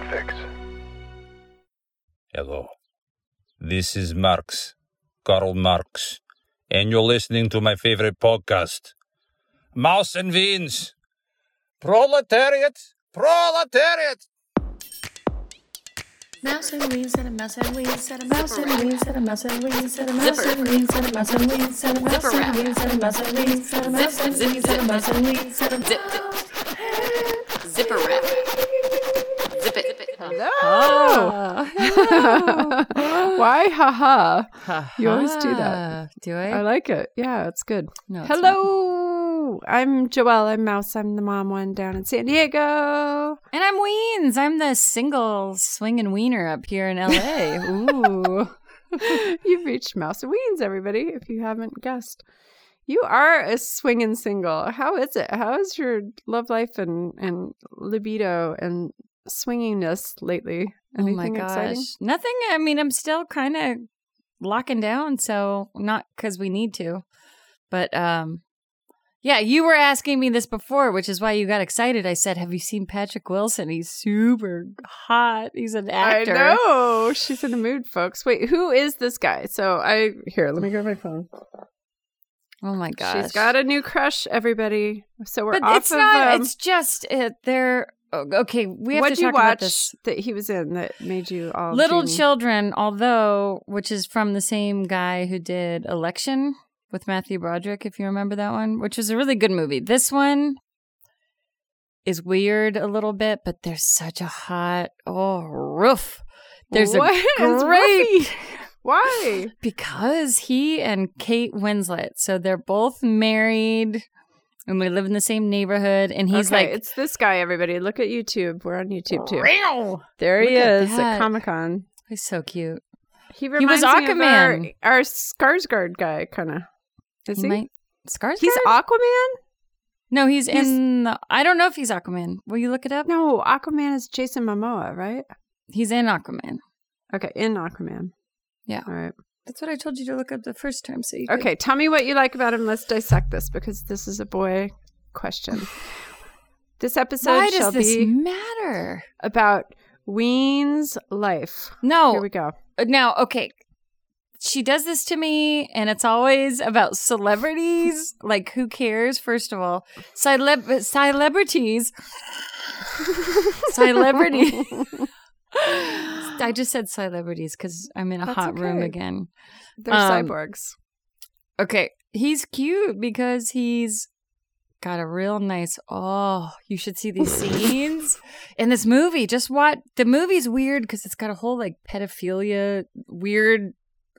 Podfix. Hello. This is Marx, Karl Marx, and you're listening to my favorite podcast, Mouse and Beans. Proletariat! Proletariat! Mouse and weeds and a mouse and weeds and a mouse and weeds and a mouse and weeds and a mouse and weeds and a mouse and weeds and a mouse and weeds and a mouse and weeds and a mouse and weeds and a mouse and weeds and a Zip, zip. Zipper wrap. Zip it. Oh. Why? Haha. You always do that. Do I? I like it. Yeah, it's good. No, it's Hello. I'm Joelle. I'm Mouse. I'm the mom one down in San Diego. and I'm Weens. I'm the single swinging wiener up here in LA. Ooh. You've reached Mouse and Weens, everybody, if you haven't guessed. You are a swinging single. How is it? How is your love life and, and libido and swinginess lately? Anything oh my gosh. exciting? Nothing. I mean, I'm still kind of locking down, so not because we need to. But um yeah, you were asking me this before, which is why you got excited. I said, "Have you seen Patrick Wilson? He's super hot. He's an actor." I know. She's in the mood, folks. Wait, who is this guy? So I here, let me grab my phone. Oh my gosh. She's got a new crush, everybody. So we're But off it's of not. um, it's just it. they're Oh, okay. We have what to you talk about watch this. that he was in that made you all Little dreamy? Children, although which is from the same guy who did Election with Matthew Broderick, if you remember that one, which was a really good movie. This one is weird a little bit, but there's such a hot oh roof. There's What a great Why? because he and Kate Winslet, so they're both married and we live in the same neighborhood, and he's okay, like it's this guy. Everybody, look at YouTube. We're on YouTube too. There he Look at is at that. Comic Con. He's so cute. He was reminds me of our, Aquaman. our Skarsgård guy, kind of. Is He he? might Skarsgård? He's Aquaman. No, he's, He's- in the. I don't know if he's Aquaman. Will you look it up? No, Aquaman is Jason Momoa, right? He's in Aquaman. Okay, in Aquaman. Yeah. All right. That's what I told you to look up the first time. So you could- Okay, tell me what you like about him. Let's dissect this because this is a boy question. This episode Why shall does this be matter? about Ween's life. No. Here we go. Uh, Now, okay. She does this to me, and it's always about celebrities. like, who cares? First of all, Celeb- celebrities. Celebrity. I just said celebrities because I'm in a That's hot room again. They're Um, cyborgs. Okay, he's cute because he's got a real nice. Oh, you should see these scenes in this movie. Just what the movie's weird because it's got a whole like pedophilia, weird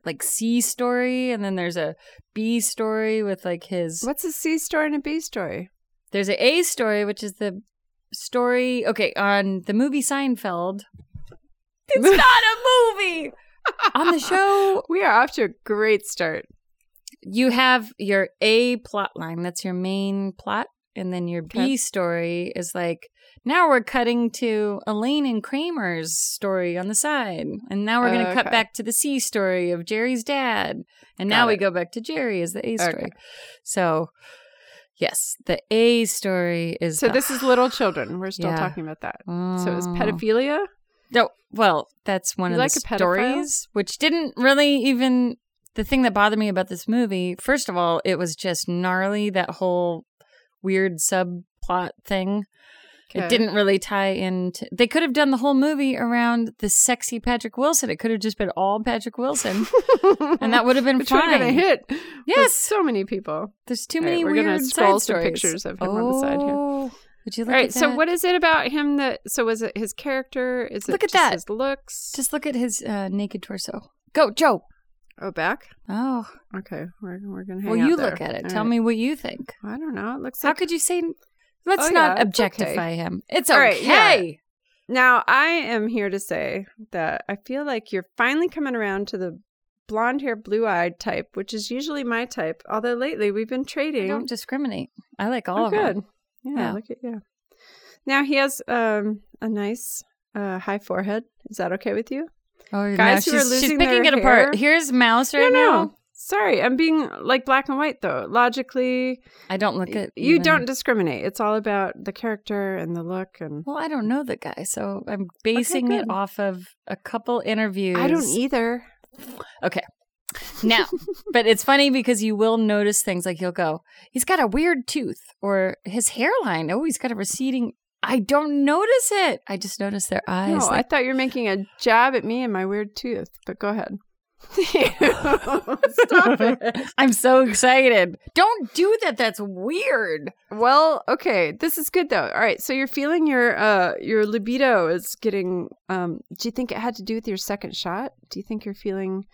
like C story, and then there's a B story with like his. What's a C story and a B story? There's a A story, which is the story. Okay, on the movie Seinfeld. It's not a movie. on the show, We are off to a great start. you have your A plot line, that's your main plot. And then your B story is like, now we're cutting to Elaine and Kramer's story on the side. And now we're going to cut back to the C story of Jerry's dad. And Got now we go back to Jerry as the A story. Okay. So, yes, the A story is. So the- this is little children. We're still Yeah. talking about that. So it's Oh. pedophilia. No, well, that's one You of like the stories, which didn't really even. The thing that bothered me about this movie, first of all, it was just gnarly. That whole weird subplot thing. Okay. It didn't really tie into. They could have done the whole movie around the sexy Patrick Wilson. It could have just been all Patrick Wilson, and that would have been Which would fine. have been a hit. with Yes. so many people. There's too All right, many we're weird gonna scroll side some stories. pictures of him on the side here. Oh. Would you look All right. at So what is it about him that? So was it his character? Is it Look at just that. his looks? Just look at his uh, naked torso. Go, Joe. oh, back. Oh, Okay, we're we're gonna hang. well, out you there. look at it. All Tell right. me what you think. I don't know. It looks How like. could you say? Let's Oh, not yeah, it's objectify him. It's All okay. right, yeah. Now I am here to say that I feel like you're finally coming around to the blonde hair, blue eyed type, which is usually my type. Although lately we've been trading. I don't discriminate. I like all oh, of good. them. Yeah, Yeah. look at yeah. Now he has um a nice uh high forehead. Is that okay with you? Oh, Guys no, who are she's, she's losing picking it apart. Here's Mouse right no, now. no. Sorry, I'm being like black and white though. Logically, I don't look at you even- don't discriminate. It's all about the character and the look and Well, I don't know the guy, so I'm basing it off of a couple interviews. I don't either. Okay. Now, but it's funny because you will notice things like you'll go, he's got a weird tooth or his hairline. Oh, he's got a receding. I don't notice it. I just notice their eyes. No, I thought you were making a jab at me and my weird tooth, but go ahead. Stop it. I'm so excited. Don't do that. That's weird. Well, okay, this is good though. All right, so you're feeling your uh your libido is getting um do you think it had to do with your second shot? Do you think you're feeling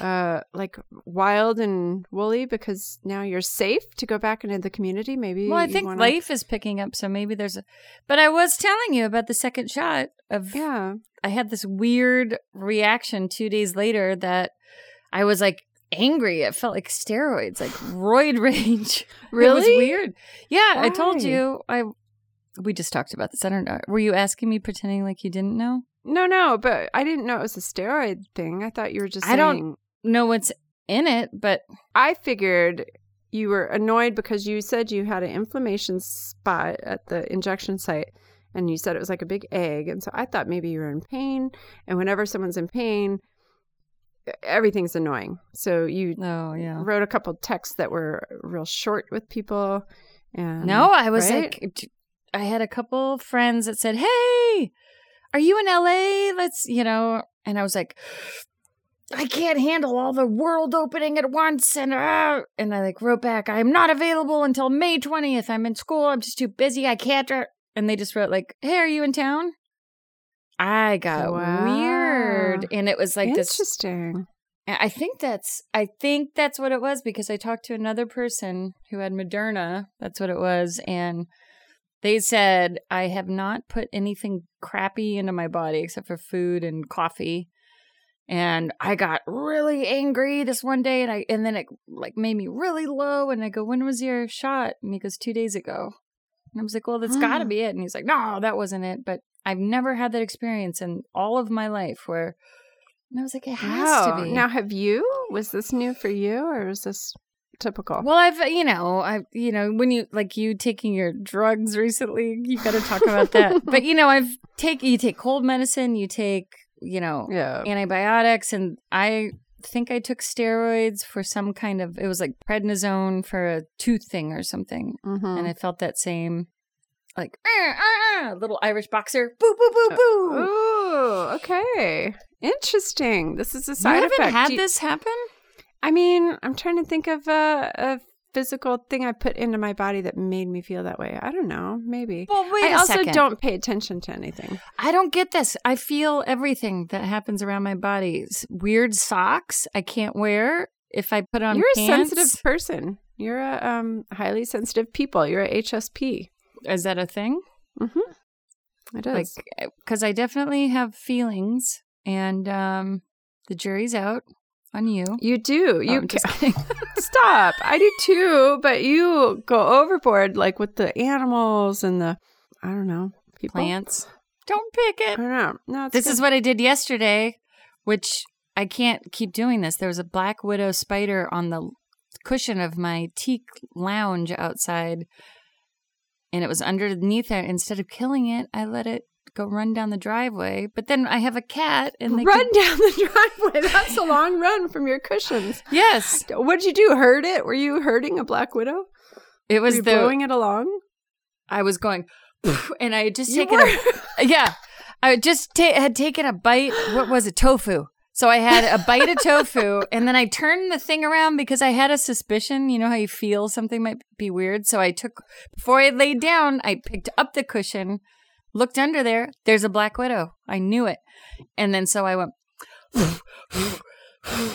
uh like wild and woolly because now you're safe to go back into the community? Maybe Well, I think wanna- life is picking up, so maybe there's a. But I was telling you about the second shot of. Yeah. I had this weird reaction two days later that I was like angry. It felt like steroids, like roid rage. It was Really? weird. Yeah, I told you. I we just talked about this. I don't know. Were you asking me pretending like you didn't know? No, no, but I didn't know it was a steroid thing. I thought you were just I don't- Know what's in it, but I figured you were annoyed because you said you had an inflammation spot at the injection site and you said it was like a big egg. And so I thought maybe you were in pain. And whenever someone's in pain, everything's annoying. So you oh yeah. wrote a couple texts that were real short with people. And No, I was right? like, I had a couple friends that said, "Hey, are you in LA? Let's, you know." And I was like, "I can't handle all the world opening at once," and uh, and I like wrote back, "I'm not available until May twentieth. I'm in school. I'm just too busy. I can't." dr-" And they just wrote like, "Hey, are you in town?" I got Wow. weird, and it was like Interesting. I I think that's I think that's what it was because I talked to another person who had Moderna. That's what it was, and they said I have not put anything crappy into my body except for food and coffee. And I got really angry this one day, and I and then it like made me really low. And I go, "When was your shot?" And he goes, two days ago." And I was like, "Well, that's got to be it." And he's like, "No, that wasn't it." But I've never had that experience in all of my life where. And I was like, "It has Wow. to be." Now, have you? Was this new for you or was this typical? Well, I've you know, I you know, when you like you taking your drugs recently, you got to talk about that. but you know, I've take you take cold medicine, you take you know yeah. antibiotics, and I think I took steroids for some kind of it was like prednisone for a tooth thing or something, Mhm. and I felt that same like "Ah, ah, ah," little Irish boxer, boo boo boo boo. Ooh, okay. Interesting. This is a side you haven't effect. had you- this happen? I mean, I'm trying to think of a, a physical thing I put into my body that made me feel that way. I don't know. Maybe. Well, wait I a also second. don't pay attention to anything. I don't get this. I feel everything that happens around my body. Weird socks I can't wear if I put on You're a pants. sensitive person. You're a um, highly sensitive people. You're a HSP. Is that a thing? Mm-hmm. It is. Like, because I definitely have feelings, and um, the jury's out on you. you do. Oh, You I'm just ca- kidding. stop. I do too, but you go overboard, like with the animals and the I don't know people. plants. Don't pick it. I it. don't know. No, This good. is what I did yesterday, which I can't keep doing this. There was a black widow spider on the cushion of my teak lounge outside, and it was underneath there. Instead of killing it, I let it go run down the driveway. But then I have a cat, and they run could- down the driveway. That's a long run from your cushions. yes, What'd you do? Hurt it? Were you hurting a black widow? it was you the. blowing it along? I was going, and I had just You taken a yeah, I just ta- had taken a bite. What was it? Tofu. So I had a bite of tofu, and then I turned the thing around because I had a suspicion. You know how you feel something might be weird. So I took before I laid down, I picked up the cushion, looked under there. There's a black widow. I knew it, and then so I went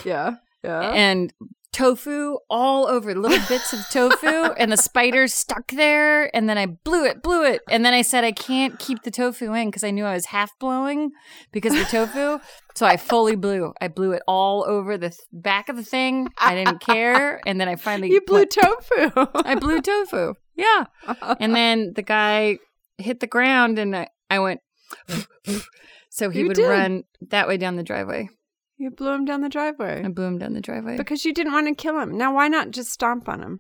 Yeah. Yeah. and tofu all over little bits of tofu and the spider stuck there and then i blew it blew it and then i said i can't keep the tofu in because i knew i was half blowing because of the tofu so i fully blew i blew it all over the th- back of the thing i didn't care and then i finally you blew went- tofu. i blew tofu yeah and then the guy hit the ground and i, I went mm, mm. so he You would did. run that way down the driveway You blew him down the driveway I blew him down the driveway. because you didn't want to kill him. Now, why not just stomp on him?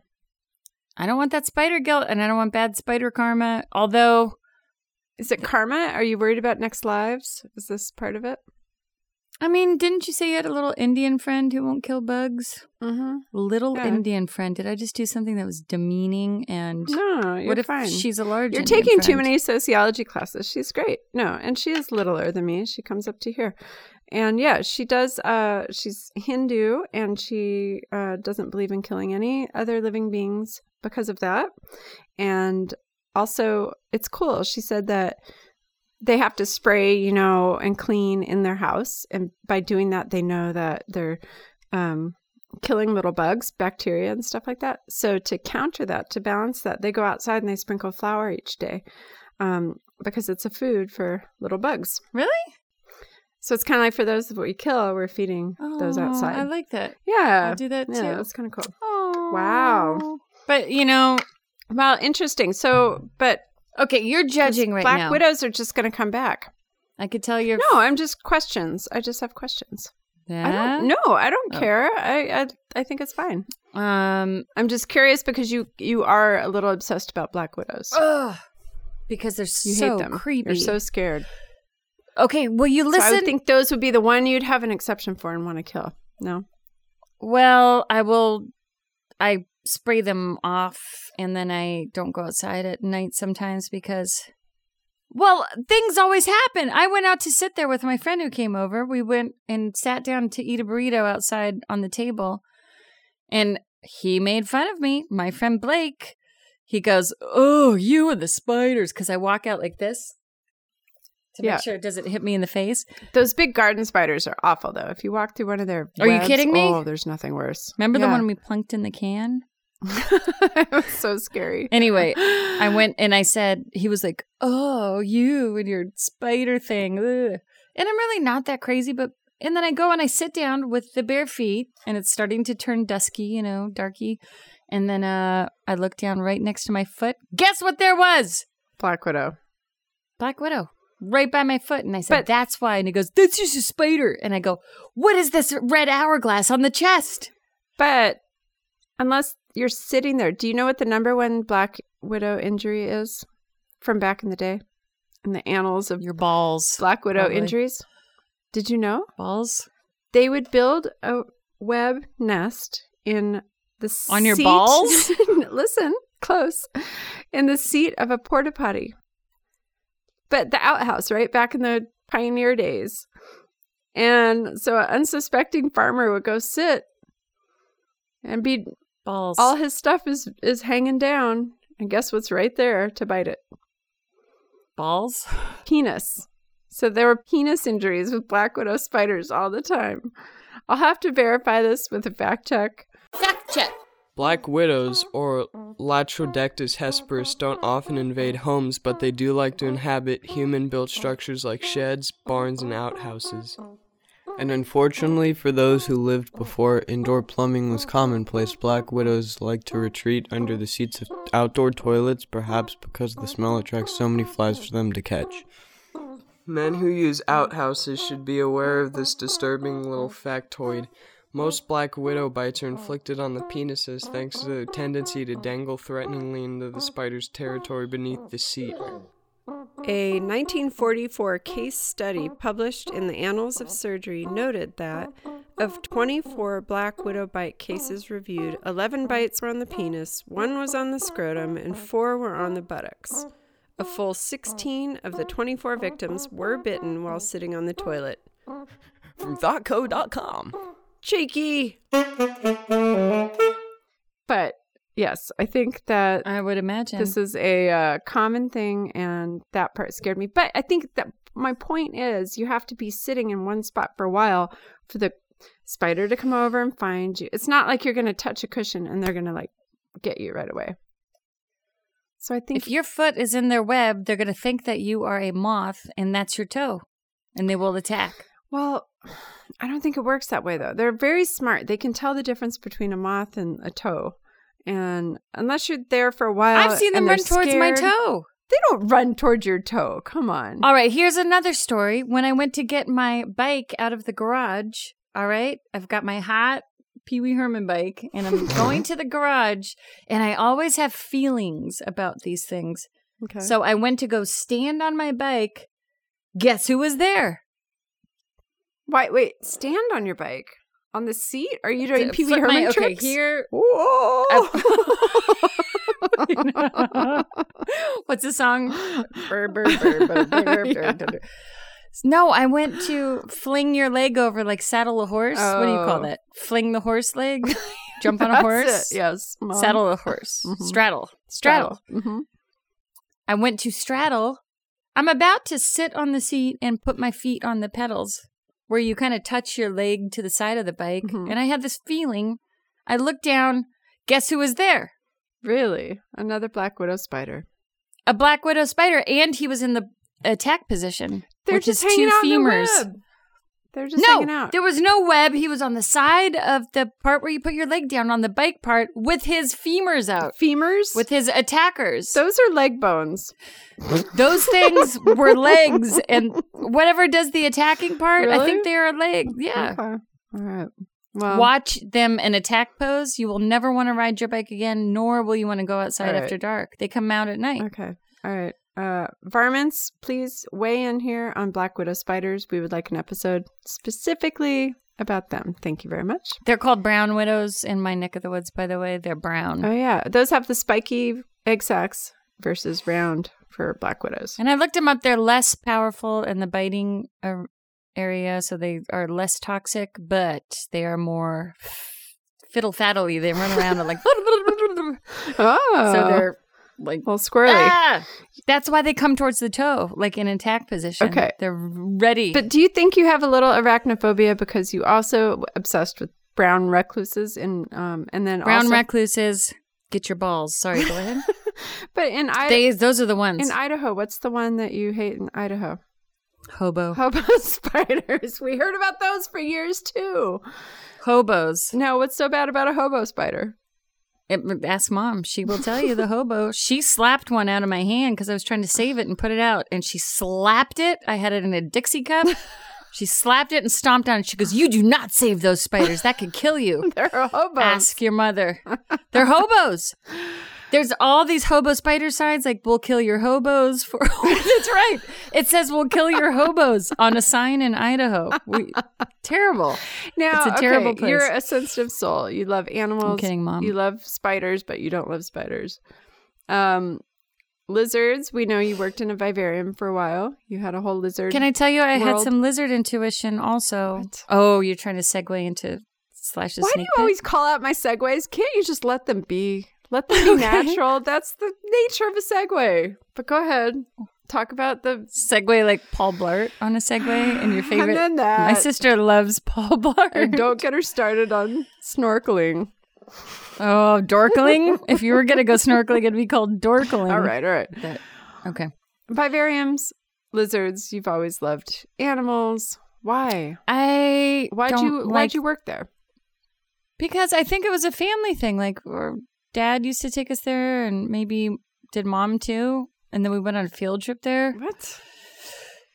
I don't want that spider guilt and I don't want bad spider karma. Although, Is it karma? Are you worried about next lives? Is this part of it? I mean, didn't you say you had a little Indian friend who won't kill bugs? Mm-hmm. Little Yeah. Indian friend. Did I just do something that was demeaning? And No, you're what if fine. she's a large? You're Indian taking too many sociology classes. She's great. No, and she is littler than me. She comes up to here. And yeah, she does uh she's Hindu and she uh doesn't believe in killing any other living beings because of that. And also it's cool. She said that they have to spray, you know, and clean in their house and by doing that they know that they're um killing little bugs, bacteria and stuff like that. So to counter that, to balance that, they go outside and they sprinkle flour each day. Um, because it's a food for little bugs. Really? So it's kind of like for those that we kill, we're feeding those Oh, outside. I like that. yeah. I'll do that too. Yeah, that's kind of cool. Oh, Wow. But you know, Well, interesting. So, but okay, you're judging right Black now. Black widows are just going to come back. I could tell you're. No, I'm just questions. I just have questions. I Yeah. don't. No, I don't Oh. care. I, I I think it's fine. Um. I'm just curious because you you are a little obsessed about black widows. Ugh. Because they're you so hate them. creepy. You're so scared. okay. Well, you So I would think those would be the one you'd have an exception for and want to kill. No. Well, I will. I spray them off, and then I don't go outside at night sometimes because. Well, things always happen. I went out to sit there with my friend who came over. We went and sat down to eat a burrito outside on the table, and he made fun of me. My friend Blake, he goes, "Oh, you and the spiders," because I walk out like this to Yeah. make sure it doesn't hit me in the face. Those big garden spiders are awful though. If you walk through one of their Are you kidding me? Oh, there's nothing worse. Remember the one we plunked in the can? it was so scary. Anyway, I went and I said, he was like, oh, you and your spider thing. ugh." And I'm really not that crazy, but, and then I go and I sit down with the bare feet and it's starting to turn dusky, you know, darky. And then uh, I look down right next to my foot. Guess what there was? Black widow. Black Widow. Right by my foot. And I said, But- that's why. And he goes, that's just a spider. And I go, what is this red hourglass on the chest? But unless you're sitting there, do you know what the number one black widow injury is from back in the day? In the annals of Your balls. black widow probably. injuries? Did you know? Balls? They would build a web nest in the On your balls? Listen, close. In the seat of a porta potty. But the outhouse, right? Back in the pioneer days. And so an unsuspecting farmer would go sit and be Balls. all his stuff is is hanging down. And guess what's right there to bite it? balls? Penis. So there were penis injuries with black widow spiders all the time. I'll have to verify this with a fact check. Fact check. Black widows, or Latrodectus hesperus, don't often invade homes, but they do like to inhabit human built structures like sheds, barns, and outhouses. And unfortunately, for those who lived before indoor plumbing was commonplace, black widows like to retreat under the seats of outdoor toilets, perhaps because the smell attracts so many flies for them to catch. Men who use outhouses should be aware of this disturbing little factoid. Most black widow bites are inflicted on the penises thanks to their tendency to dangle threateningly into the spider's territory beneath the seat. A 1944 case study published in the Annals of Surgery noted that of 24 black widow bite cases reviewed, 11 bites were on the penis, 1 was on the scrotum, and 4 were on the buttocks. A full 16 of the 24 victims were bitten while sitting on the toilet. From thoughtco.com. Cheeky! But yes, I think that I would imagine. this is a uh, common thing, and that part scared me. But I think that my point is you have to be sitting in one spot for a while for the spider to come over and find you. It's not like you're going to touch a cushion and they're going to like get you right away. So I think if your foot is in their web, they're going to think that you are a moth and that's your toe, and they will attack. Well, I don't think it works that way though. They're very smart. They can tell the difference between a moth and a toe. And unless you're there for a while, I've seen them run they're towards my toe. They don't run towards your toe. Come on. All right, here's another story. When I went to get my bike out of the garage, All right. I've got my hot Pee Wee Herman bike and I'm going to the garage and I always have feelings about these things. Okay. So I went to go stand on my bike. Guess who was there? wait, wait, stand on your bike on the seat. Are you doing Pee Wee flip my- Herman okay, tricks? here. Whoa! What's the song? No, I went to fling your leg over like saddle a horse. What do you call Oh. that? Fling the horse leg? Jump on a horse? it, Yes. Mom. Saddle a horse. Mhm. Straddle. Straddle. hmm I went to straddle. I'm about to sit on the seat and put my feet on the pedals where you kind of touch your leg to the side of the bike. Mhm. And I had this feeling. I looked down. Guess who was there? Really? Another black widow spider. A black widow spider. And he was in the attack position. They're which just two out in the femurs. They're just hanging no, out. there was no web. He was on the side of the part where you put your leg down on the bike part with his femurs out, Femurs? with his attackers. Those are leg bones. Those things were legs, and whatever does the attacking part, I think they are legs. Yeah. Okay. All right. Well, Watch them in attack pose. You will never want to ride your bike again, nor will you want to go outside right. after dark. They come out at night. Okay. All right. Uh, varmints, please weigh in here on black widow spiders. We would like an episode specifically about them. Thank you very much. They're called brown widows in my neck of the woods, by the way. They're brown. Oh yeah, those have the spiky egg sacs versus round for black widows. And I looked them up. They're less powerful in the biting uh, area, so they are less toxic, but they are more fiddle faddly. They run around and like, Oh, so they're like, well squirrely. ah! That's why they come towards the toe, like in attack position. Okay. They're ready. But do you think you have a little arachnophobia because you also obsessed with brown recluses and um and then brown also, recluses, get your balls. Sorry, go ahead. But in I- they, those are the ones. in Idaho, what's the one that you hate in Idaho? Hobo. Hobo spiders. We heard about those for years too. Hobos. No, what's so bad about a hobo spider? It, ask mom. She will tell you the hobo. She slapped one out of my hand because I was trying to save it and put it out, and she slapped it. I had it in a Dixie cup. She slapped it and stomped on it. She goes, "You do not save those spiders. That could kill you." They're hobos. Ask your mother. They're hobos. There's all these hobo spider signs like "We'll kill your hobos." For that's right. It says "We'll kill your hobos" on a sign in Idaho. We, terrible. Now, It's a terrible okay, place. You're a sensitive soul. You love animals. I'm kidding, Mom. You love spiders, but you don't love spiders. Um, lizards. We know you worked in a vivarium for a while. You had a whole lizard. Can I tell you, I had some lizard intuition also. What? Oh, you're trying to segue into Slash's Why do you always call out my segues? Can't you just let them be? Let them be Okay. natural. That's the nature of a segue. But go ahead. Talk about the segue like Paul Blart on a segue and your favorite? And. My sister loves Paul Blart. and don't get her started on snorkeling. oh, dorkling. if you were gonna go snorkeling, it'd be called dorkling. All right, all right. That- okay. Vivariums, lizards. You've always loved animals. Why? I Why'd you like Why'd you work there? because I think it was a family thing. Like, or dad used to take us there, and maybe did mom too. And then we went on a field trip there. What?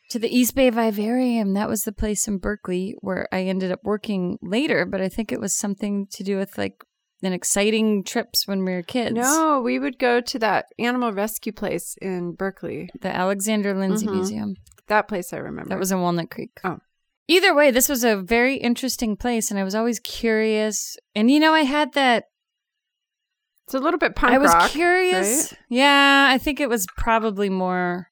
to the East Bay Vivarium. That was the place in Berkeley where I ended up working later, but I think it was something to do with like an exciting trips when we were kids. No, we would go to that animal rescue place in Berkeley. The Alexander Lindsay Mhm. Museum. That place I remember. That was in Walnut Creek. Oh. Either way, this was a very interesting place and I was always curious. And you know, I had that It's a little bit punk I was rock, curious. Yeah, I think it was probably more,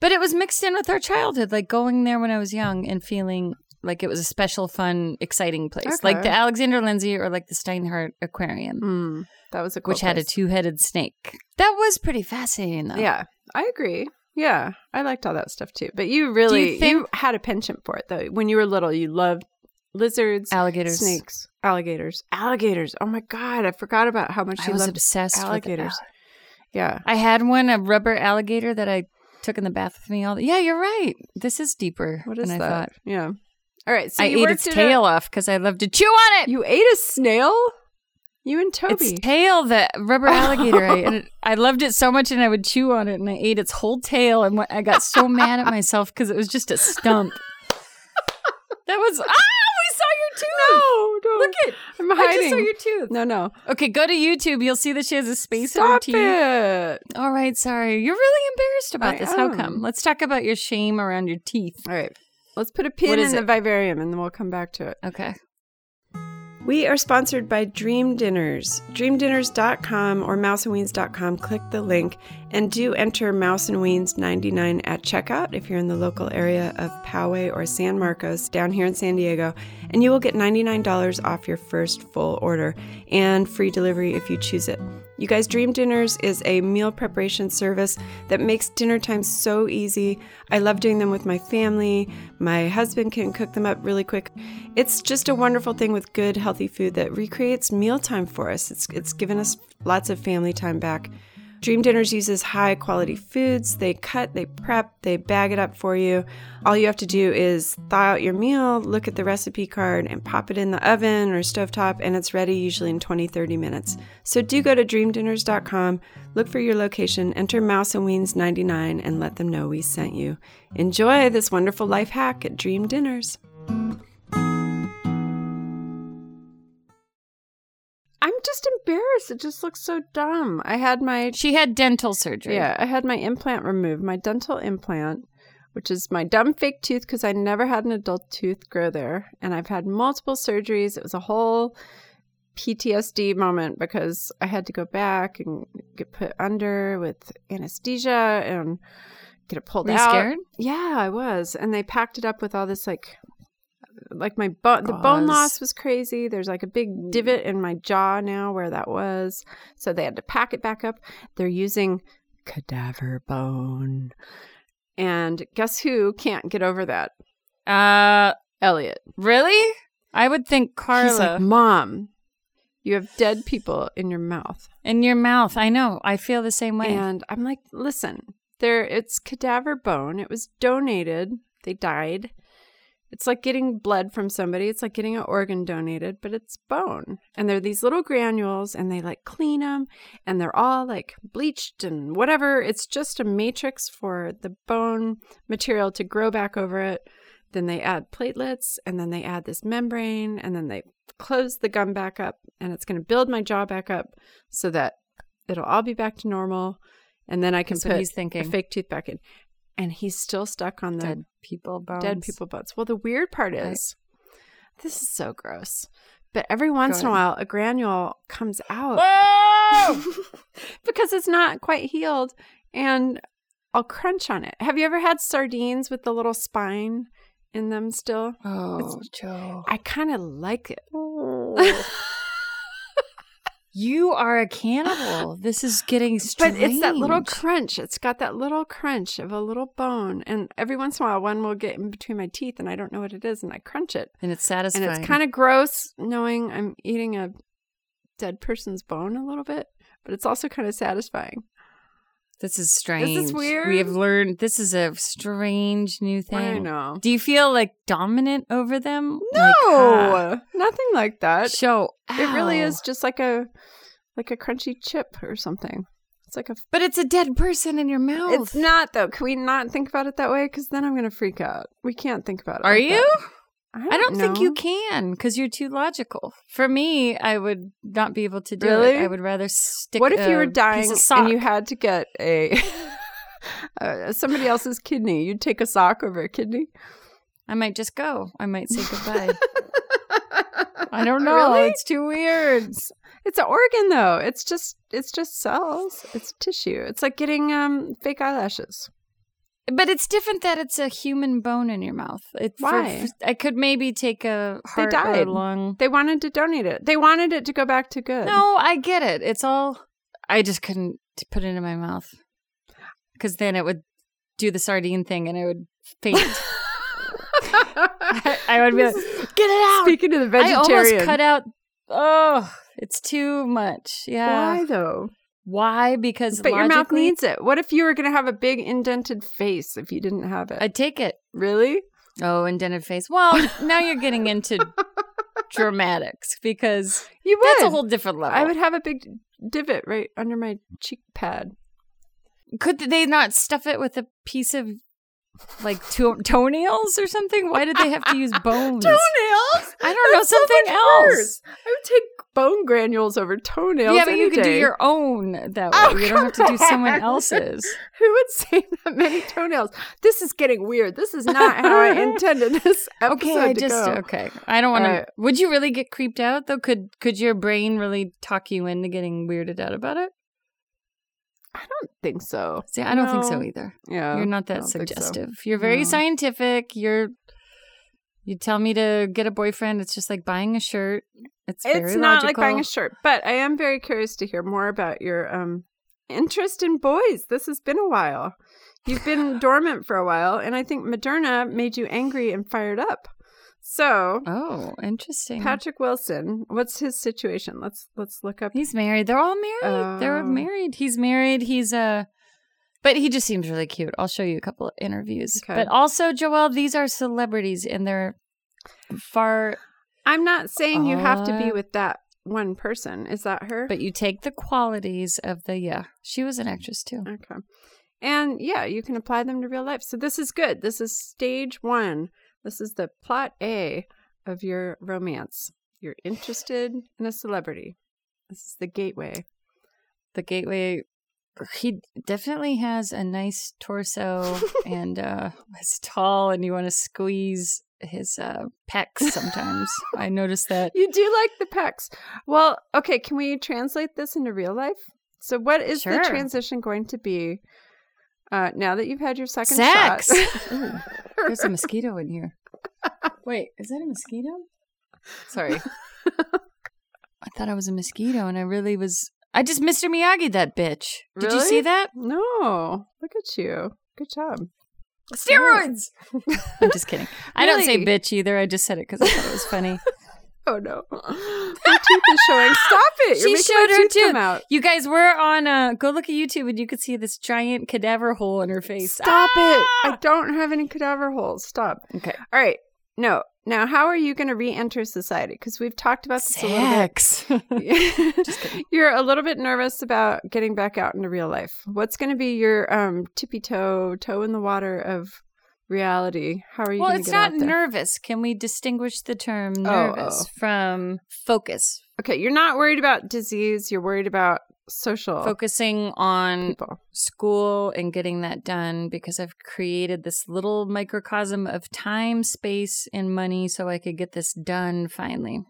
but it was mixed in with our childhood, like going there when I was young and feeling like it was a special, fun, exciting place, like the Alexander Lindsay or like the Steinhardt Aquarium, Mm, that was a cool which had a two-headed snake. That was pretty fascinating, though. Yeah, I agree. Yeah, I liked all that stuff too. But you really you, think- had a penchant for it though. When you were little, you loved lizards, alligators. snakes, alligators, alligators. Oh my god, I forgot about how much I you was loved obsessed alligators. with it. Yeah. I had one, a rubber alligator that I took in the bath with me all the. Yeah, you're right. This is deeper What is than that? I thought. Yeah. All right. So I ate its tail off because I love to chew on it. You ate a snail? You and Toby. Its tail, the rubber alligator. I, I loved it so much, and I would chew on it, and I ate its whole tail, and I got so mad at myself because it was just a stump. that was ah, we saw your tooth. No, no. Look at. I'm I just hiding. saw your tooth. no, no. Okay, go to YouTube. You'll see that she has a space in her Stop teeth. it. All right, sorry. You're really embarrassed about I this. How come? Let's talk about your shame around your teeth. All right. Let's put a pin in is the it? vivarium and then we'll come back to it. Okay. We are sponsored by Dream Dinners. DreamDinners.com or mouseandweens.com. Click the link and do enter Mouse and Weens 99 at checkout if you're in the local area of Poway or San Marcos down here in San Diego. And you will get $99 off your first full order and free delivery if you choose it. You guys, Dream Dinners is a meal preparation service that makes dinner time so easy. I love doing them with my family. My husband can cook them up really quick. It's just a wonderful thing with good, healthy food that recreates mealtime for us. It's, it's given us lots of family time back. Dream Dinners uses high quality foods. They cut, they prep, they bag it up for you. All you have to do is thaw out your meal, look at the recipe card, and pop it in the oven or stovetop, and it's ready usually in 20, 30 minutes. So do go to dreamdinners.com, look for your location, enter Mouse and Weens 99, and let them know we sent you. Enjoy this wonderful life hack at Dream Dinners. I'm just embarrassed. It just looks so dumb. I had my She had dental surgery. yeah, I had my implant removed, my dental implant, which is my dumb fake tooth because I never had an adult tooth grow there. And I've had multiple surgeries. It was a whole PTSD moment because I had to go back and get put under with anesthesia and get it pulled Were you out. scared? Yeah, I was. And they packed it up with all this like like my bone the bone loss was crazy. There's like a big divot in my jaw now where that was. So they had to pack it back up. They're using cadaver bone. And guess who can't get over that? Uh, Elliot. really? I would think Carla He's like, "Mom, you have dead people in your mouth." in your mouth. I know. I feel the same way. And I'm like, "Listen, there it's cadaver bone. It was donated. They died. It's like getting blood from somebody. It's like getting an organ donated, but it's bone. And they're these little granules and they like clean them and they're all like bleached and whatever. It's just a matrix for the bone material to grow back over it. Then they add platelets and then they add this membrane and then they close the gum back up and it's going to build my jaw back up so that it'll all be back to normal. And then I can That's put he's thinking. a fake tooth back in. And he's still stuck on the dead people bones. dead people bones. Well, the weird part Right. is this is so gross. But every once in a while, a granule comes out because it's not quite healed, and I'll crunch on it. Have you ever had sardines with the little spine in them still? oh, Joe. I kind of like it. Oh. You are a cannibal. This is getting strange. But it's that little crunch. It's got that little crunch of a little bone. And every once in a while, one will get in between my teeth, and I don't know what it is, and I crunch it. and it's satisfying. And it's kind of gross knowing I'm eating a dead person's bone a little bit, but it's also kind of satisfying. This is strange. weird? We have learned this is a strange new thing. I know. Do you feel like dominant over them? No, Like, ah, nothing like that. show. It really is just like a like a crunchy chip or something. It's like a. But it's a dead person in your mouth. It's not though. Can we not think about it that way? Because then I'm gonna freak out. We can't think about it. Are like you? that. I don't think you can because you're too logical. For me, I would not be able to do Really? it. I would rather stick. What if you were dying and you had to get a uh, somebody else's kidney? You'd take a sock over a kidney. I might just go. I might say goodbye. I don't know. Really? It's too weird. It's, it's an organ though. It's just it's just cells. It's tissue. It's like getting um fake eyelashes. But it's different that it's a human bone in your mouth. It, for- Why? for- I could maybe take a They heart died. or lung. They wanted to donate it. They wanted it to go back to good. No, I get it. It's all. I just couldn't put it in my mouth because then it would do the sardine thing and I would faint. I, I would be like, get it out. Speaking to the vegetarian, I almost cut out. Oh, it's too much. Yeah. why though? Why? Because But your mouth needs it. What if you were going to have a big indented face if you didn't have it? I'd take it. really? Oh, indented face. Well, now you're getting into dramatics because You would. that's a whole different level. I would have a big divot right under my cheek pad. Could they not stuff it with a piece of like to- toenails or something? Why did they have to use bones? Toenails? I don't know That's so something much else. worse. I would take bone granules over toenails. Yeah, but you could do your own that way. Oh, you don't have to do someone else's. Who would say that many toenails? This is getting weird. This is not how I intended this episode Okay, I to just go. okay. I don't want to. Uh, Alright. Would you really get creeped out though? Could could your brain really talk you into getting weirded out about it? I don't think so. See, I don't think so either. Yeah, You're not that don't so. suggestive. You're very No. scientific. You're. You tell me to get a boyfriend. It's just like buying a shirt. It's very It's not like buying a shirt, but I am very curious to hear more about your um interest in boys. This has been a while. You've been dormant for a while, and I think Moderna made you angry and fired up. So, Oh, interesting. Patrick Wilson, what's his situation? Let's let's look up. He's married. They're all married. They're Oh. married. He's married. He's uh but he just seems really cute. I'll show you a couple of interviews. Okay. But also, Joelle, these are celebrities and they're far I'm not saying you have to be Uh, with that one person. Is that her? but you take the qualities of the yeah. She was an actress too. Okay. And yeah, you can apply them to real life. So this is good. This is stage one. This is the plot A of your romance. You're interested in a celebrity. This is the gateway. The gateway he definitely has a nice torso and uh is tall and you want to squeeze his uh pecs sometimes. I noticed that. You do like the pecs. Well, okay, can we translate this into real life? So what is Sure. the transition going to be uh, now that you've had your second Sex. shot? There's a mosquito in here. Wait, is that a mosquito? Sorry. I thought I was a mosquito and I really was. I just Mr. Miyagi that bitch. Did you see that? no. Look at you. Good job. Steroids! I'm just kidding. I don't say Really? bitch either. I just said it because I thought it was funny. Oh no. Her tooth is showing. Stop it. You're She making showed my her tooth come out. You guys were on, uh, go look at YouTube and you could see this giant cadaver hole in her face. Stop it. Ah! I don't have any cadaver holes. Stop. Okay. All right. No. Now, how are you going to re enter society? Because we've talked about this a Sex. little bit. You're a little bit nervous about getting back out into real life. What's going to be your um, tippy toe, toe in the water of reality? How are you well, it's get not nervous. Can we distinguish the term Oh, nervous oh. from focus? okay, you're not worried about disease. You're worried about social Focusing on people. school and getting that done because I've created this little microcosm of time, space, and money so I could get this done finally.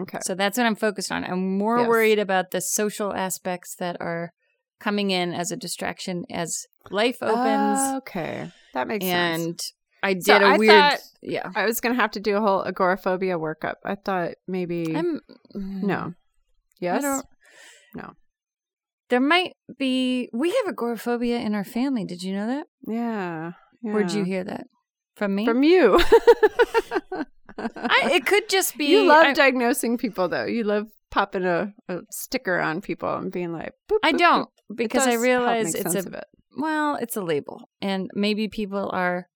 Okay. So that's what I'm focused on. I'm more Yes. worried about the social aspects that are coming in as a distraction as life opens. Ah, okay. That makes sense. and I did So a I weird. thought- yeah. I was going to have to do a whole agoraphobia workup. I thought maybe. I'm no. Mm, yes? don't- No. There might be. We have agoraphobia in our family. Did you know that? Yeah. Where'd you hear that? From me? From you. I, it could just be. you love I, diagnosing people, though. You love popping a, a sticker on people and being like, boop, I boop, don't boop. Because I realize it's a it. well, it's a label, and maybe people are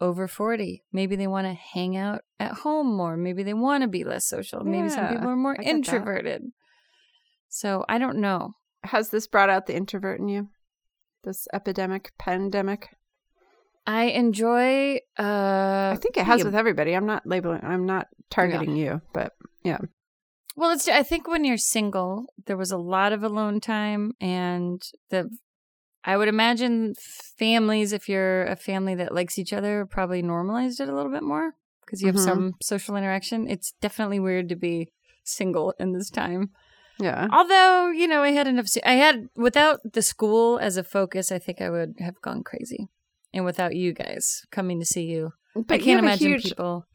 over forty. Maybe they want to hang out at home more. Maybe they want to be less social. Maybe some people are more I get that. introverted. So I don't know. Has this brought out the introvert in you? This epidemic, pandemic? I enjoy. uh I think it has with everybody. I'm not labeling, I'm not targeting you, but yeah. Well, it's. I think when you're single, there was a lot of alone time, and the. I would imagine families, if you're a family that likes each other, probably normalized it a little bit more because you have Mhm. some social interaction. It's definitely weird to be single in this time. Yeah. Although you know, I had enough. I had without the school as a focus, I think I would have gone crazy, and without you guys coming to see you, But I can't a imagine huge- people.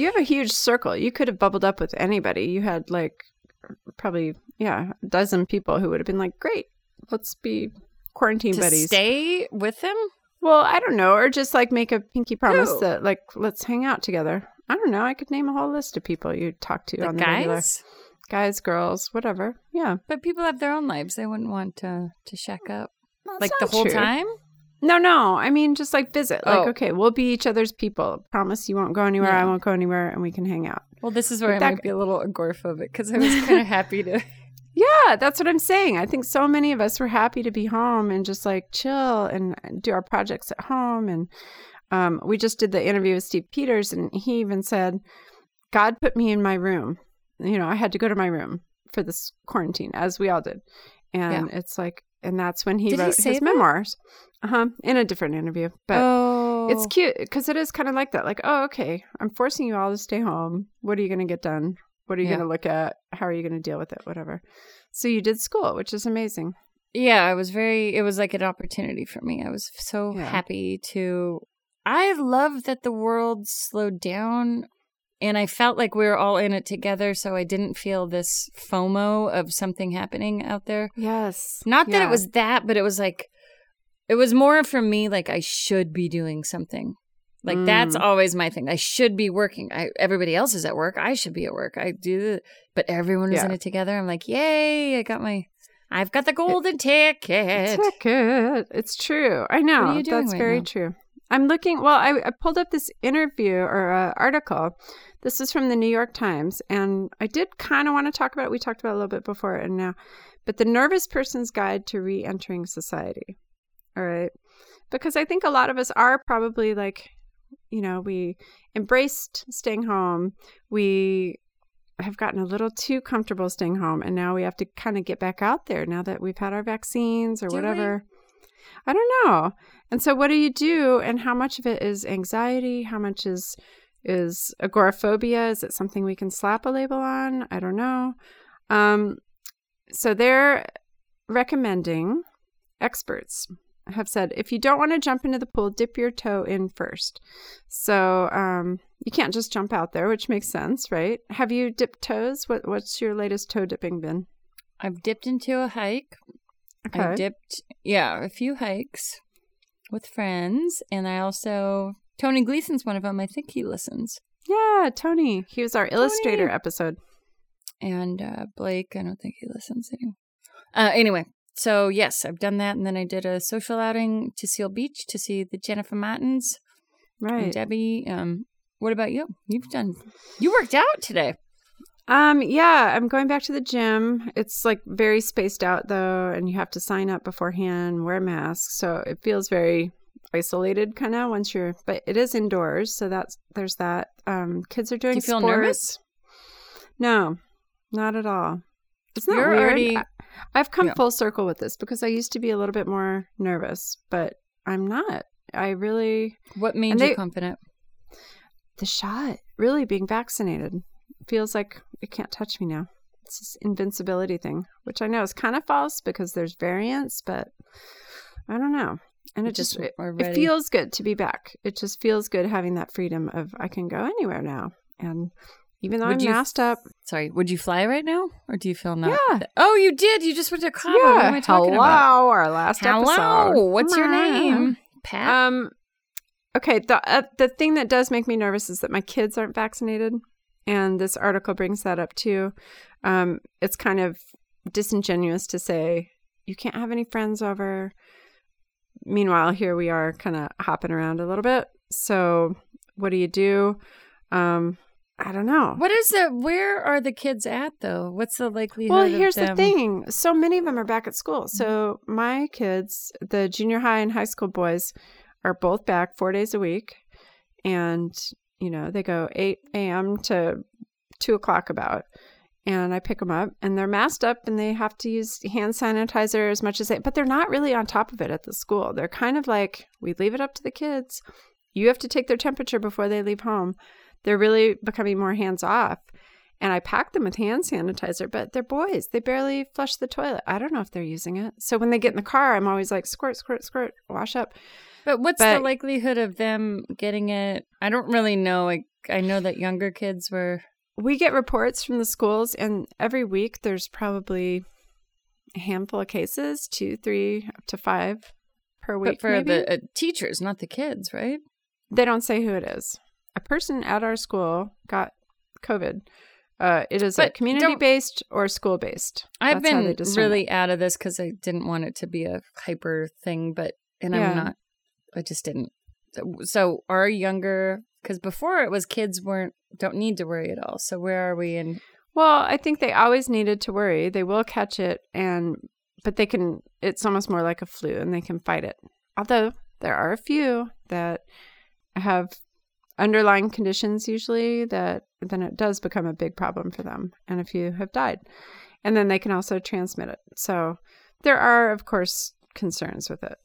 You have a huge circle. You could have bubbled up with anybody. You had like probably, yeah, a dozen people who would have been like, great, let's be quarantine To buddies. stay with them, Well, I don't know, or just like make a pinky promise Who? that like let's hang out together. I don't know. I could name a whole list of people you talk to the on the regular. guys. guys, girls, whatever. Yeah, But people have their own lives. They wouldn't want to to shack up That's like the whole true. time. No, no. I mean, just like visit. Like, Oh. okay, we'll be each other's people. Promise you won't go anywhere. I won't go anywhere, and we can hang out. Well, this is where Like I that- might be a little agoraphobic because I was kind of happy to. Yeah, that's what I'm saying. I think so many of us were happy to be home and just like chill and do our projects at home and Um, we just did the interview with Steve Peters, and he even said, God put me in my room. You know, I had to go to my room for this quarantine, as we all did. And it's like, and that's when he Did he wrote say his that? memoirs. Uh huh. In a different interview. But oh, it's cute because it is kind of like that. Like, oh, okay, I'm forcing you all to stay home. What are you going to get done? What are you Yeah. going to look at? How are you going to deal with it? Whatever. So you did school, which is amazing. Yeah, I was very, it was like an opportunity for me. I was so Yeah. happy to. I love that the world slowed down and I felt like we were all in it together. So I didn't feel this FOMO of something happening out there. Yes. Not that Yeah. it was that, but it was like, it was more for me like I should be doing something. Like that's Mm. always my thing. I should be working. I, everybody else is at work. I should be at work. I do the, but everyone was in it together. I'm like, yay! I got my, I've got the golden ticket. Ticket. It's true. I know. are you doing That's right very now? true. I'm looking. Well, I, I pulled up this interview or uh, article. This is from the New York Times, and I did kind of want to talk about it. We talked about a little bit before and now, but the nervous person's guide to re-entering society. All right, because I think a lot of us are probably like, you know, we embraced staying home. We have gotten a little too comfortable staying home, and now we have to kind of get back out there now that we've had our vaccines or Do we? whatever. I don't know. And so what do you do and how much of it is anxiety? How much is is agoraphobia? Is it something we can slap a label on? I don't know. Um so they're recommending experts have said if you don't want to jump into the pool, dip your toe in first. So um you can't just jump out there, which makes sense, right? Have you dipped toes? What what's your latest toe dipping been? I've dipped into a hike. Okay. dipped, yeah, a few hikes with friends, and I also Tony Gleason's one of them. I think he listens, Yeah, Tony. He was our illustrator episode. and uh, Blake. I don't think he listens anymore. Uh, anyway, so yes, I've done that, and then I did a social outing to Seal Beach to see the Jennifer Martins and Right. Debbie. Um, what about you? You've done. You worked out today. Um, yeah, I'm going back to the gym. It's like very spaced out though, and you have to sign up beforehand, wear a mask. So it feels very isolated kind of once you're but it is indoors, so that's there's that. Um kids are doing you feel sports. nervous? No, not at all. It's not You're weird. already- I, I've come Yeah. full circle with this because I used to be a little bit more nervous, but I'm not. I really What made And you confident? the shot, really being vaccinated, feels like it can't touch me now. It's this invincibility thing, which I know is kind of false because there's variants, but I don't know. And it just it, it feels good to be back. It just feels good having that freedom of I can go anywhere now, and even though Would I'm you- masked up, Sorry, would you fly right now, or do you feel not? Yeah. Oh, you did. You just went to Cabo. what am I talking hello, about? our last Hello. episode. What's your name? Pat. Um, okay. The uh, the thing that does make me nervous is that my kids aren't vaccinated, and this article brings that up too. Um, it's kind of disingenuous to say you can't have any friends over. Meanwhile, here we are, kind of hopping around a little bit. So, what do you do? Um, I don't know. what is the? Where are the kids at though? What's the likelihood? Well, here's the thing. So many of them are back at school. So my kids, the junior high and high school boys, are both back four days a week. And, you know, they go 8 a.m. to 2 o'clock about. And I pick them up and they're masked up and they have to use hand sanitizer as much as they, but they're not really on top of it at the school. They're kind of like, we leave it up to the kids. You have to take their temperature before they leave home. They're really becoming more hands off and I pack them with hand sanitizer, but they're boys. They barely flush the toilet. I don't know if they're using it. So when they get in the car, I'm always like, squirt, squirt, squirt, wash up. But what's the likelihood of them getting it? I don't really know. I I know that younger kids were. We get reports from the schools, and every week there's probably a handful of cases two, three, up to five per week. But for maybe. the uh, teachers, not the kids, right? they don't say who it is. A person at our school got COVID. Uh, it is a But community based or school based. I've That's how they been really it. out of this because I didn't want it to be a hyper thing, but and Yeah. I'm not. I just didn't. So our younger because before it was kids weren't don't need to worry at all. So where are we in? Well, I think they always needed to worry. They will catch it and but they can it's almost more like a flu and they can fight it. Although there are a few that have underlying conditions usually that then it does become a big problem for them and a few have died and then they can also transmit it so there are of course concerns with it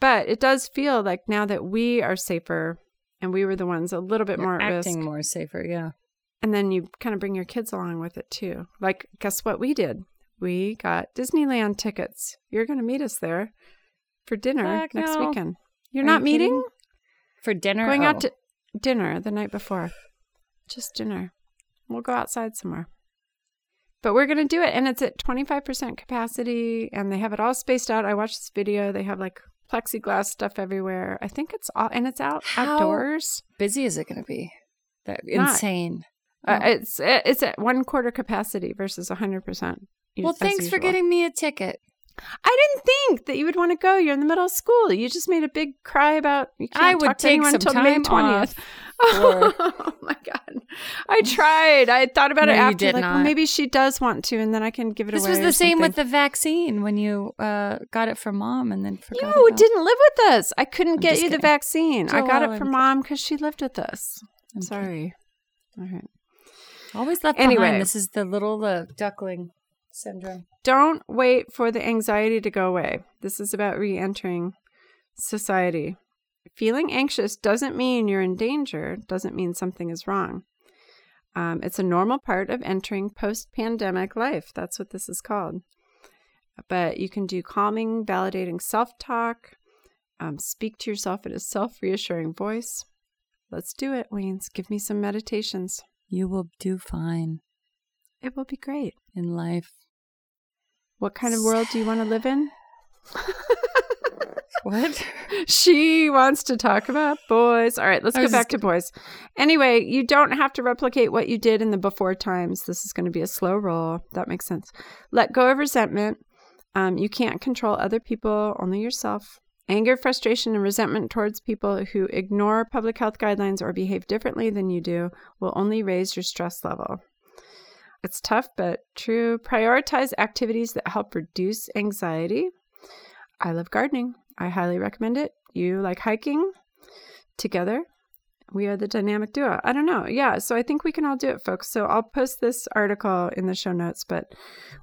but it does feel like now that we are safer and we were the ones a little bit You're more at risk acting more safer. Yeah. and then you kind of bring your kids along with it too. Like, guess what we did? We got Disneyland tickets. You're going to meet us there for dinner Heck next no. weekend. You're Are not you meeting? kidding? for dinner. Going Oh. out to dinner the night before. Just dinner. We'll go outside somewhere. But we're going to do it. And it's at 25% capacity. And they have it all spaced out. I watched this video. They have like plexiglass stuff everywhere. I think it's all, and it's out How- outdoors. busy is it going to be? That insane. Uh, Oh. it's it's at one quarter capacity versus 100%. well, as thanks for getting me a ticket. I didn't think that you would want to go. You're in the middle of school. You just made a big cry about you can't I would talk to take anyone some until May 20th. off Oh my god. I tried. I thought about No, it after like well maybe she does want to and then I can give it This away. was or the same with the vaccine when you uh, got it from mom and then forgot. You about- didn't live with us. I couldn't I'm get you the kidding. vaccine. I got it from mom cuz she lived with us. I'm Sorry. All right. Always left Anyway. behind. This is the little uh, duckling syndrome. Don't wait for the anxiety to go away. This is about re entering society. Feeling anxious doesn't mean you're in danger, doesn't mean something is wrong. Um, it's a normal part of entering post pandemic life. That's what this is called. But you can do calming, validating self talk, um, speak to yourself in a self reassuring voice. Let's do it, Weens. Give me some meditations. You will do fine It will be great. in life. What kind of world do you want to live in? What? she wants to talk about boys. All right, let's I go back just to boys. Anyway, you don't have to replicate what you did in the before times. This is going to be a slow roll. That makes sense. Let go of resentment. Um, you can't control other people, only yourself. Anger, frustration, and resentment towards people who ignore public health guidelines or behave differently than you do will only raise your stress level. It's tough, but true. Prioritize activities that help reduce anxiety. I love gardening. I highly recommend it. You like hiking? Together, we are the dynamic duo. I don't know. Yeah, so I think we can all do it, folks. So I'll post this article in the show notes, but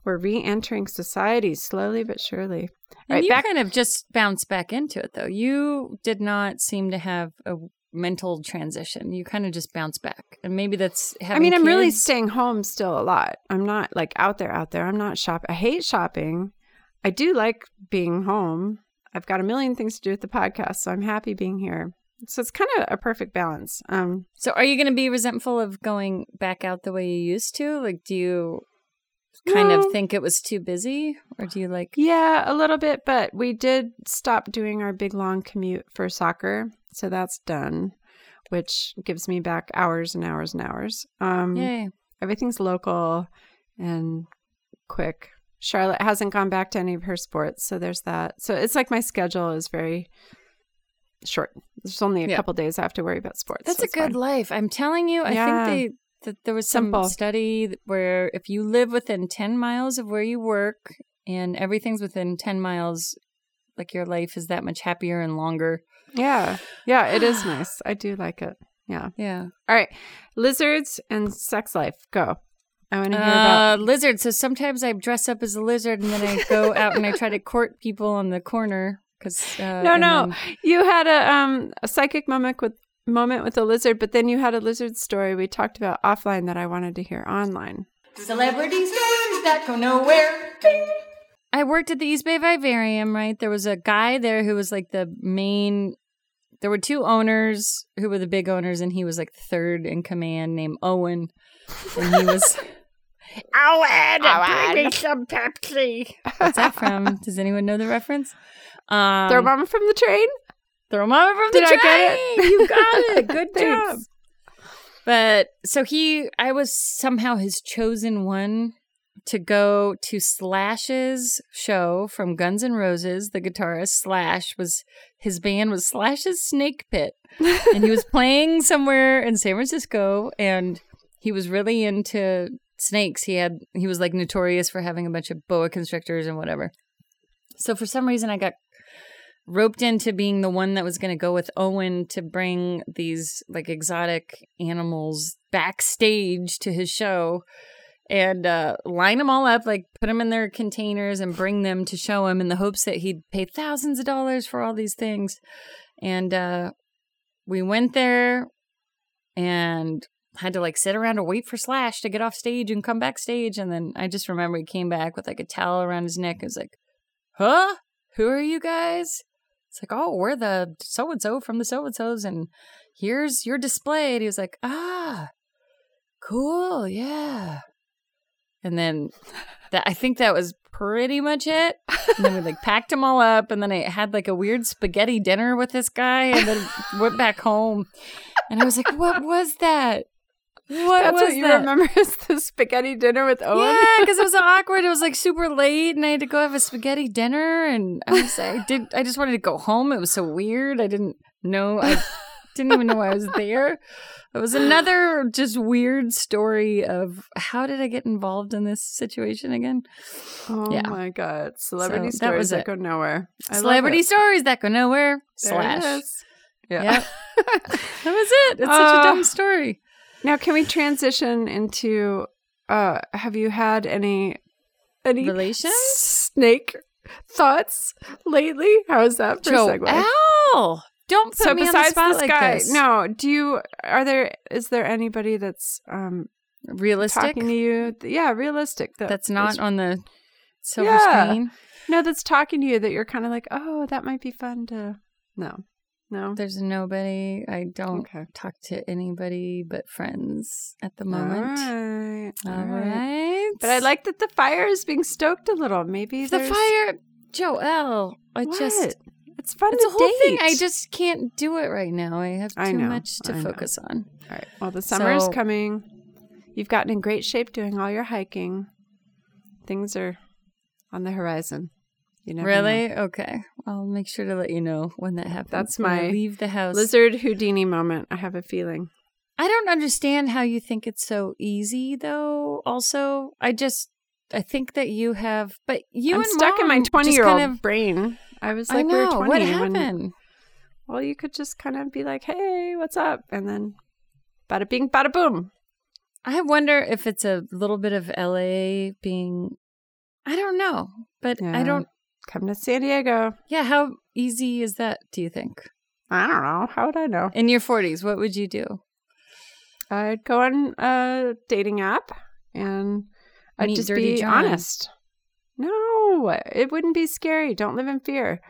we're re entering society slowly but surely. And Right, you back- kind of just bounced back into it, though. You did not seem to have a mental transition. You kind of just bounced back, and maybe that's. Having I mean, I'm really staying home still a lot. I'm not like out there, out there. I'm not shop. I hate shopping. I do like being home. I've got a million things to do with the podcast, so I'm happy being here. So it's kind of a perfect balance. Um, So, are you going to be resentful of going back out the way you used to? Like, do you kind No. of think it was too busy, or do you like? Yeah, a little bit, but we did stop doing our big long commute for soccer. So that's done, which gives me back hours and hours and hours. Um, Yay! Everything's local and quick. Charlotte hasn't gone back to any of her sports, so there's that. So it's like my schedule is very short. There's only a Yeah. couple days I have to worry about sports. That's so a good fine. life. I'm telling you. Yeah. I think they that there was some Simple. study where if you live within 10 miles of where you work and everything's within 10 miles, like your life is that much happier and longer. Yeah, yeah, it is nice. I do like it. Yeah. Yeah. All right, lizards and sex life. Go. I want to hear about. Uh, lizard. So sometimes I dress up as a lizard and then I go out and I try to court people on the corner because uh, No, no. then- You had a um a psychic moment with moment with a lizard, but then you had a lizard story we talked about offline that I wanted to hear online. Celebrity stories that go nowhere. I worked at the East Bay Vivarium, right? There was a guy there who was like the main. There were two owners who were the big owners, and he was like third in command, named Owen. And he was. Owen, bring me some Pepsi. What's that from? Does anyone know the reference? Um, Throw mama from the train. Throw mama from Did the I train. get it? You got it. Good job. But so he, I was somehow his chosen one to go to Slash's show from Guns N' Roses. The guitarist Slash was his band was Slash's Snake Pit, and he was playing somewhere in San Francisco, and he was really into snakes. He had he was like notorious for having a bunch of boa constrictors and whatever. So for some reason, I got roped into being the one that was going to go with Owen to bring these like exotic animals backstage to his show and uh, line them all up, like put them in their containers and bring them to show him in the hopes that he'd pay thousands of dollars for all these things. And uh, we went there and had to like sit around and wait for Slash to get off stage and come backstage. And then I just remember he came back with like a towel around his neck. It was like, huh? Who are you guys? It's like, oh, we're the so and so from the so and so's, and here's your display. And he was like, ah, cool, yeah. And then that I think that was pretty much it. And then we like packed them all up, and then I had like a weird spaghetti dinner with this guy, and then went back home. And I was like, what was that? What That's was what you that? remember is the spaghetti dinner with Owen. Yeah, because it was awkward. It was like super late, and I had to go have a spaghetti dinner, and I was I did I just wanted to go home. It was so weird. I didn't know. I didn't even know I was there. It was another just weird story of how did I get involved in this situation again? Oh Yeah. my god, celebrity So stories was that go nowhere. I Celebrity it. stories that go nowhere. There slash. Yeah. Yep. That was it. It's such Uh, a dumb story. Now, can we transition into? uh Have you had any any Relations? snake thoughts lately? How's that for a segue? Don't put so me on the spot this like this. no. Do you? Are there? Is there anybody that's um realistic. talking to you? Yeah, realistic. That That's not is- on the silver Yeah. screen. no, that's talking to you. That you're kind of like, oh, that might be fun to. No, no. There's nobody. I don't Okay. talk to anybody but friends at the All moment. right. All right. But I like that the fire is being stoked a little. Maybe the there's- fire, Joelle. I What? just it's fun it's a whole thing. I just can't do it right now. I have too I know, much to I know. focus on. All right. Well, the summer So- coming. You've gotten in great shape doing all your hiking. Things are on the horizon. You never know. Really? Okay. I'll make sure to let you know when that happens. That's my leave the house. Lizard Houdini moment. I have a feeling. I don't understand how you think it's so easy, though. Also, I just I think that you have, but you I'm and stuck in my Mom 20 year old kind of- brain. I was I like, we were know 20 what when- happened. well, you could just kind of be like, hey, what's up? And then bada bing, bada boom. I wonder if it's a little bit of LA being. I don't know, but I don't. Come to San Diego. Yeah, how easy is that? Do you think? I don't know. How would I know? In your forties, what would you do? I'd go on a dating app and I'd Meet just be John. honest. No, it wouldn't be scary. Don't live in fear.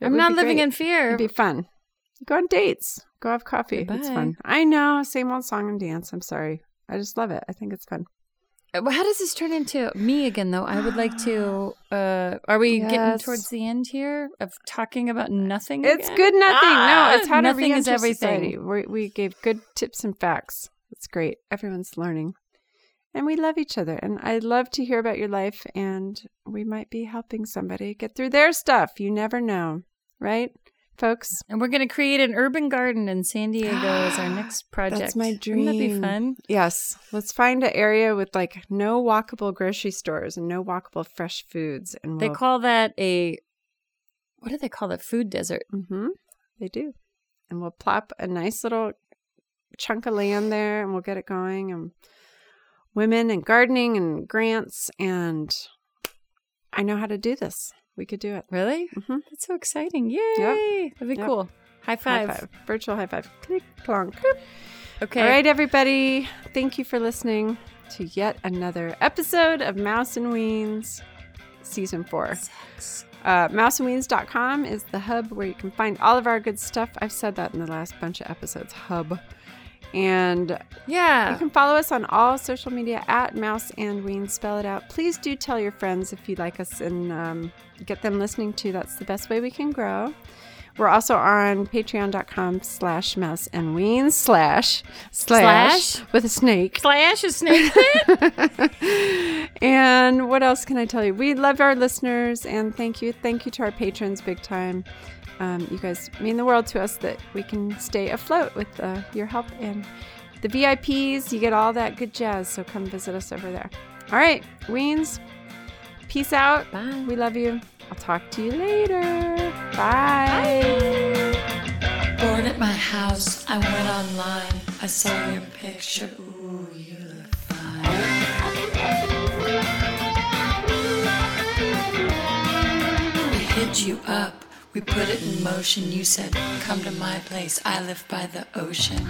It I'm not living great. in fear. It'd be fun. Go on dates. Go have coffee. It's fun. I know. Same old song and dance. I'm sorry. I just love it. I think it's fun. Uh, How does this turn into me again, though? I would like to. uh Are we getting towards the end here of talking about nothing? It's again? good nothing. Ah, no, it's how to nothing is everything. We, we gave good tips and facts. It's great. Everyone's learning. And we love each other. And I love to hear about your life. And we might be helping somebody get through their stuff. You never know. Right, folks? And we're going to create an urban garden in San Diego as our next project. That's my Wouldn't that be fun? Yes. Let's find an area with like no walkable grocery stores and no walkable fresh foods. And They we'll, call that a. What do they call that? Food desert. Mm-hmm. They do. And we'll plop a nice little chunk of land there and we'll get it going. And women and gardening and grants. And I know how to do this. We could do it. Really? Mhm. That's so exciting. Yay. That'd be Yep. cool. High five. High five. Virtual high five. Click, clonk. Okay. All right, everybody. Thank you for listening to yet another episode of Mouse and Weens Season 4. Uh, mouseandweens.com is the hub where you can find all of our good stuff. I've said that in the last bunch of episodes. Hub. And yeah, you can follow us on all social media at Mouse and Weens. Spell it out. Please do tell your friends if you like us and um, get them listening too. That's the best way we can grow. We're also on patreon.com slash mouse and weens slash, slash Slash? with a snake. Slash a snake and what else can I tell you? We love our listeners and thank you. Thank you to our patrons big time. Um, you guys mean the world to us that we can stay afloat with uh, your help. And the VIPs, you get all that good jazz. So come visit us over there. All right, Weens, peace out. Bye. We love you. I'll talk to you later. Bye. Bored at my house, I went online. I saw your picture. Ooh, you look fine. We hid you up. We put it in motion. You said, Come to my place. I live by the ocean.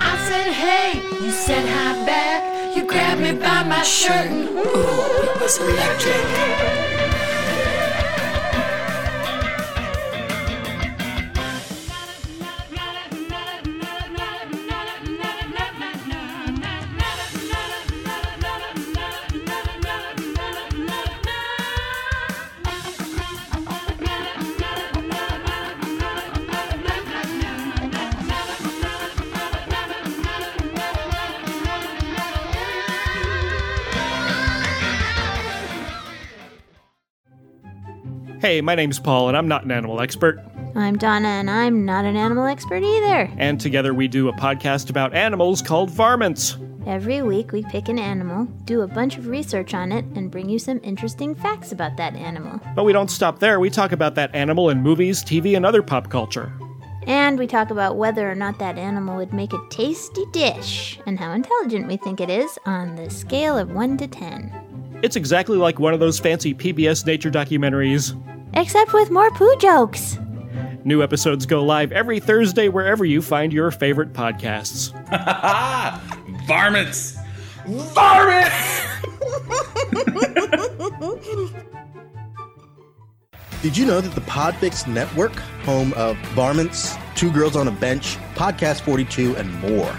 I said, Hey, you said hi back. You grabbed me by my shirt. and Ooh, it was electric. Hey, my name's Paul, and I'm not an animal expert. I'm Donna, and I'm not an animal expert either. And together we do a podcast about animals called Varmints. Every week we pick an animal, do a bunch of research on it, and bring you some interesting facts about that animal. But we don't stop there. We talk about that animal in movies, TV, and other pop culture. And we talk about whether or not that animal would make a tasty dish, and how intelligent we think it is on the scale of 1 to 10. It's exactly like one of those fancy PBS nature documentaries. Except with more poo jokes. New episodes go live every Thursday wherever you find your favorite podcasts. Varmints! Varmints! Did you know that the Podfix Network, home of Varmints, Two Girls on a Bench, Podcast 42, and more,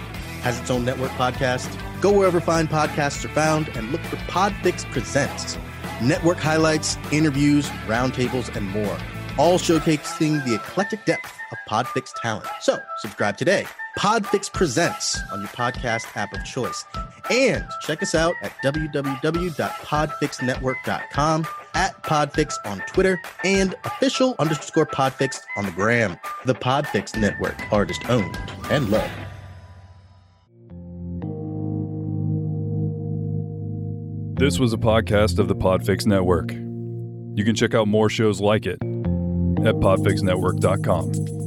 has its own network podcast? Go wherever fine podcasts are found and look for Podfix Presents. Network highlights, interviews, roundtables, and more, all showcasing the eclectic depth of Podfix talent. So, subscribe today. Podfix Presents on your podcast app of choice. And check us out at www.podfixnetwork.com, at Podfix on Twitter, and official underscore Podfix on the gram. The Podfix Network, artist owned and loved. This was a podcast of the Podfix Network. You can check out more shows like it at podfixnetwork.com.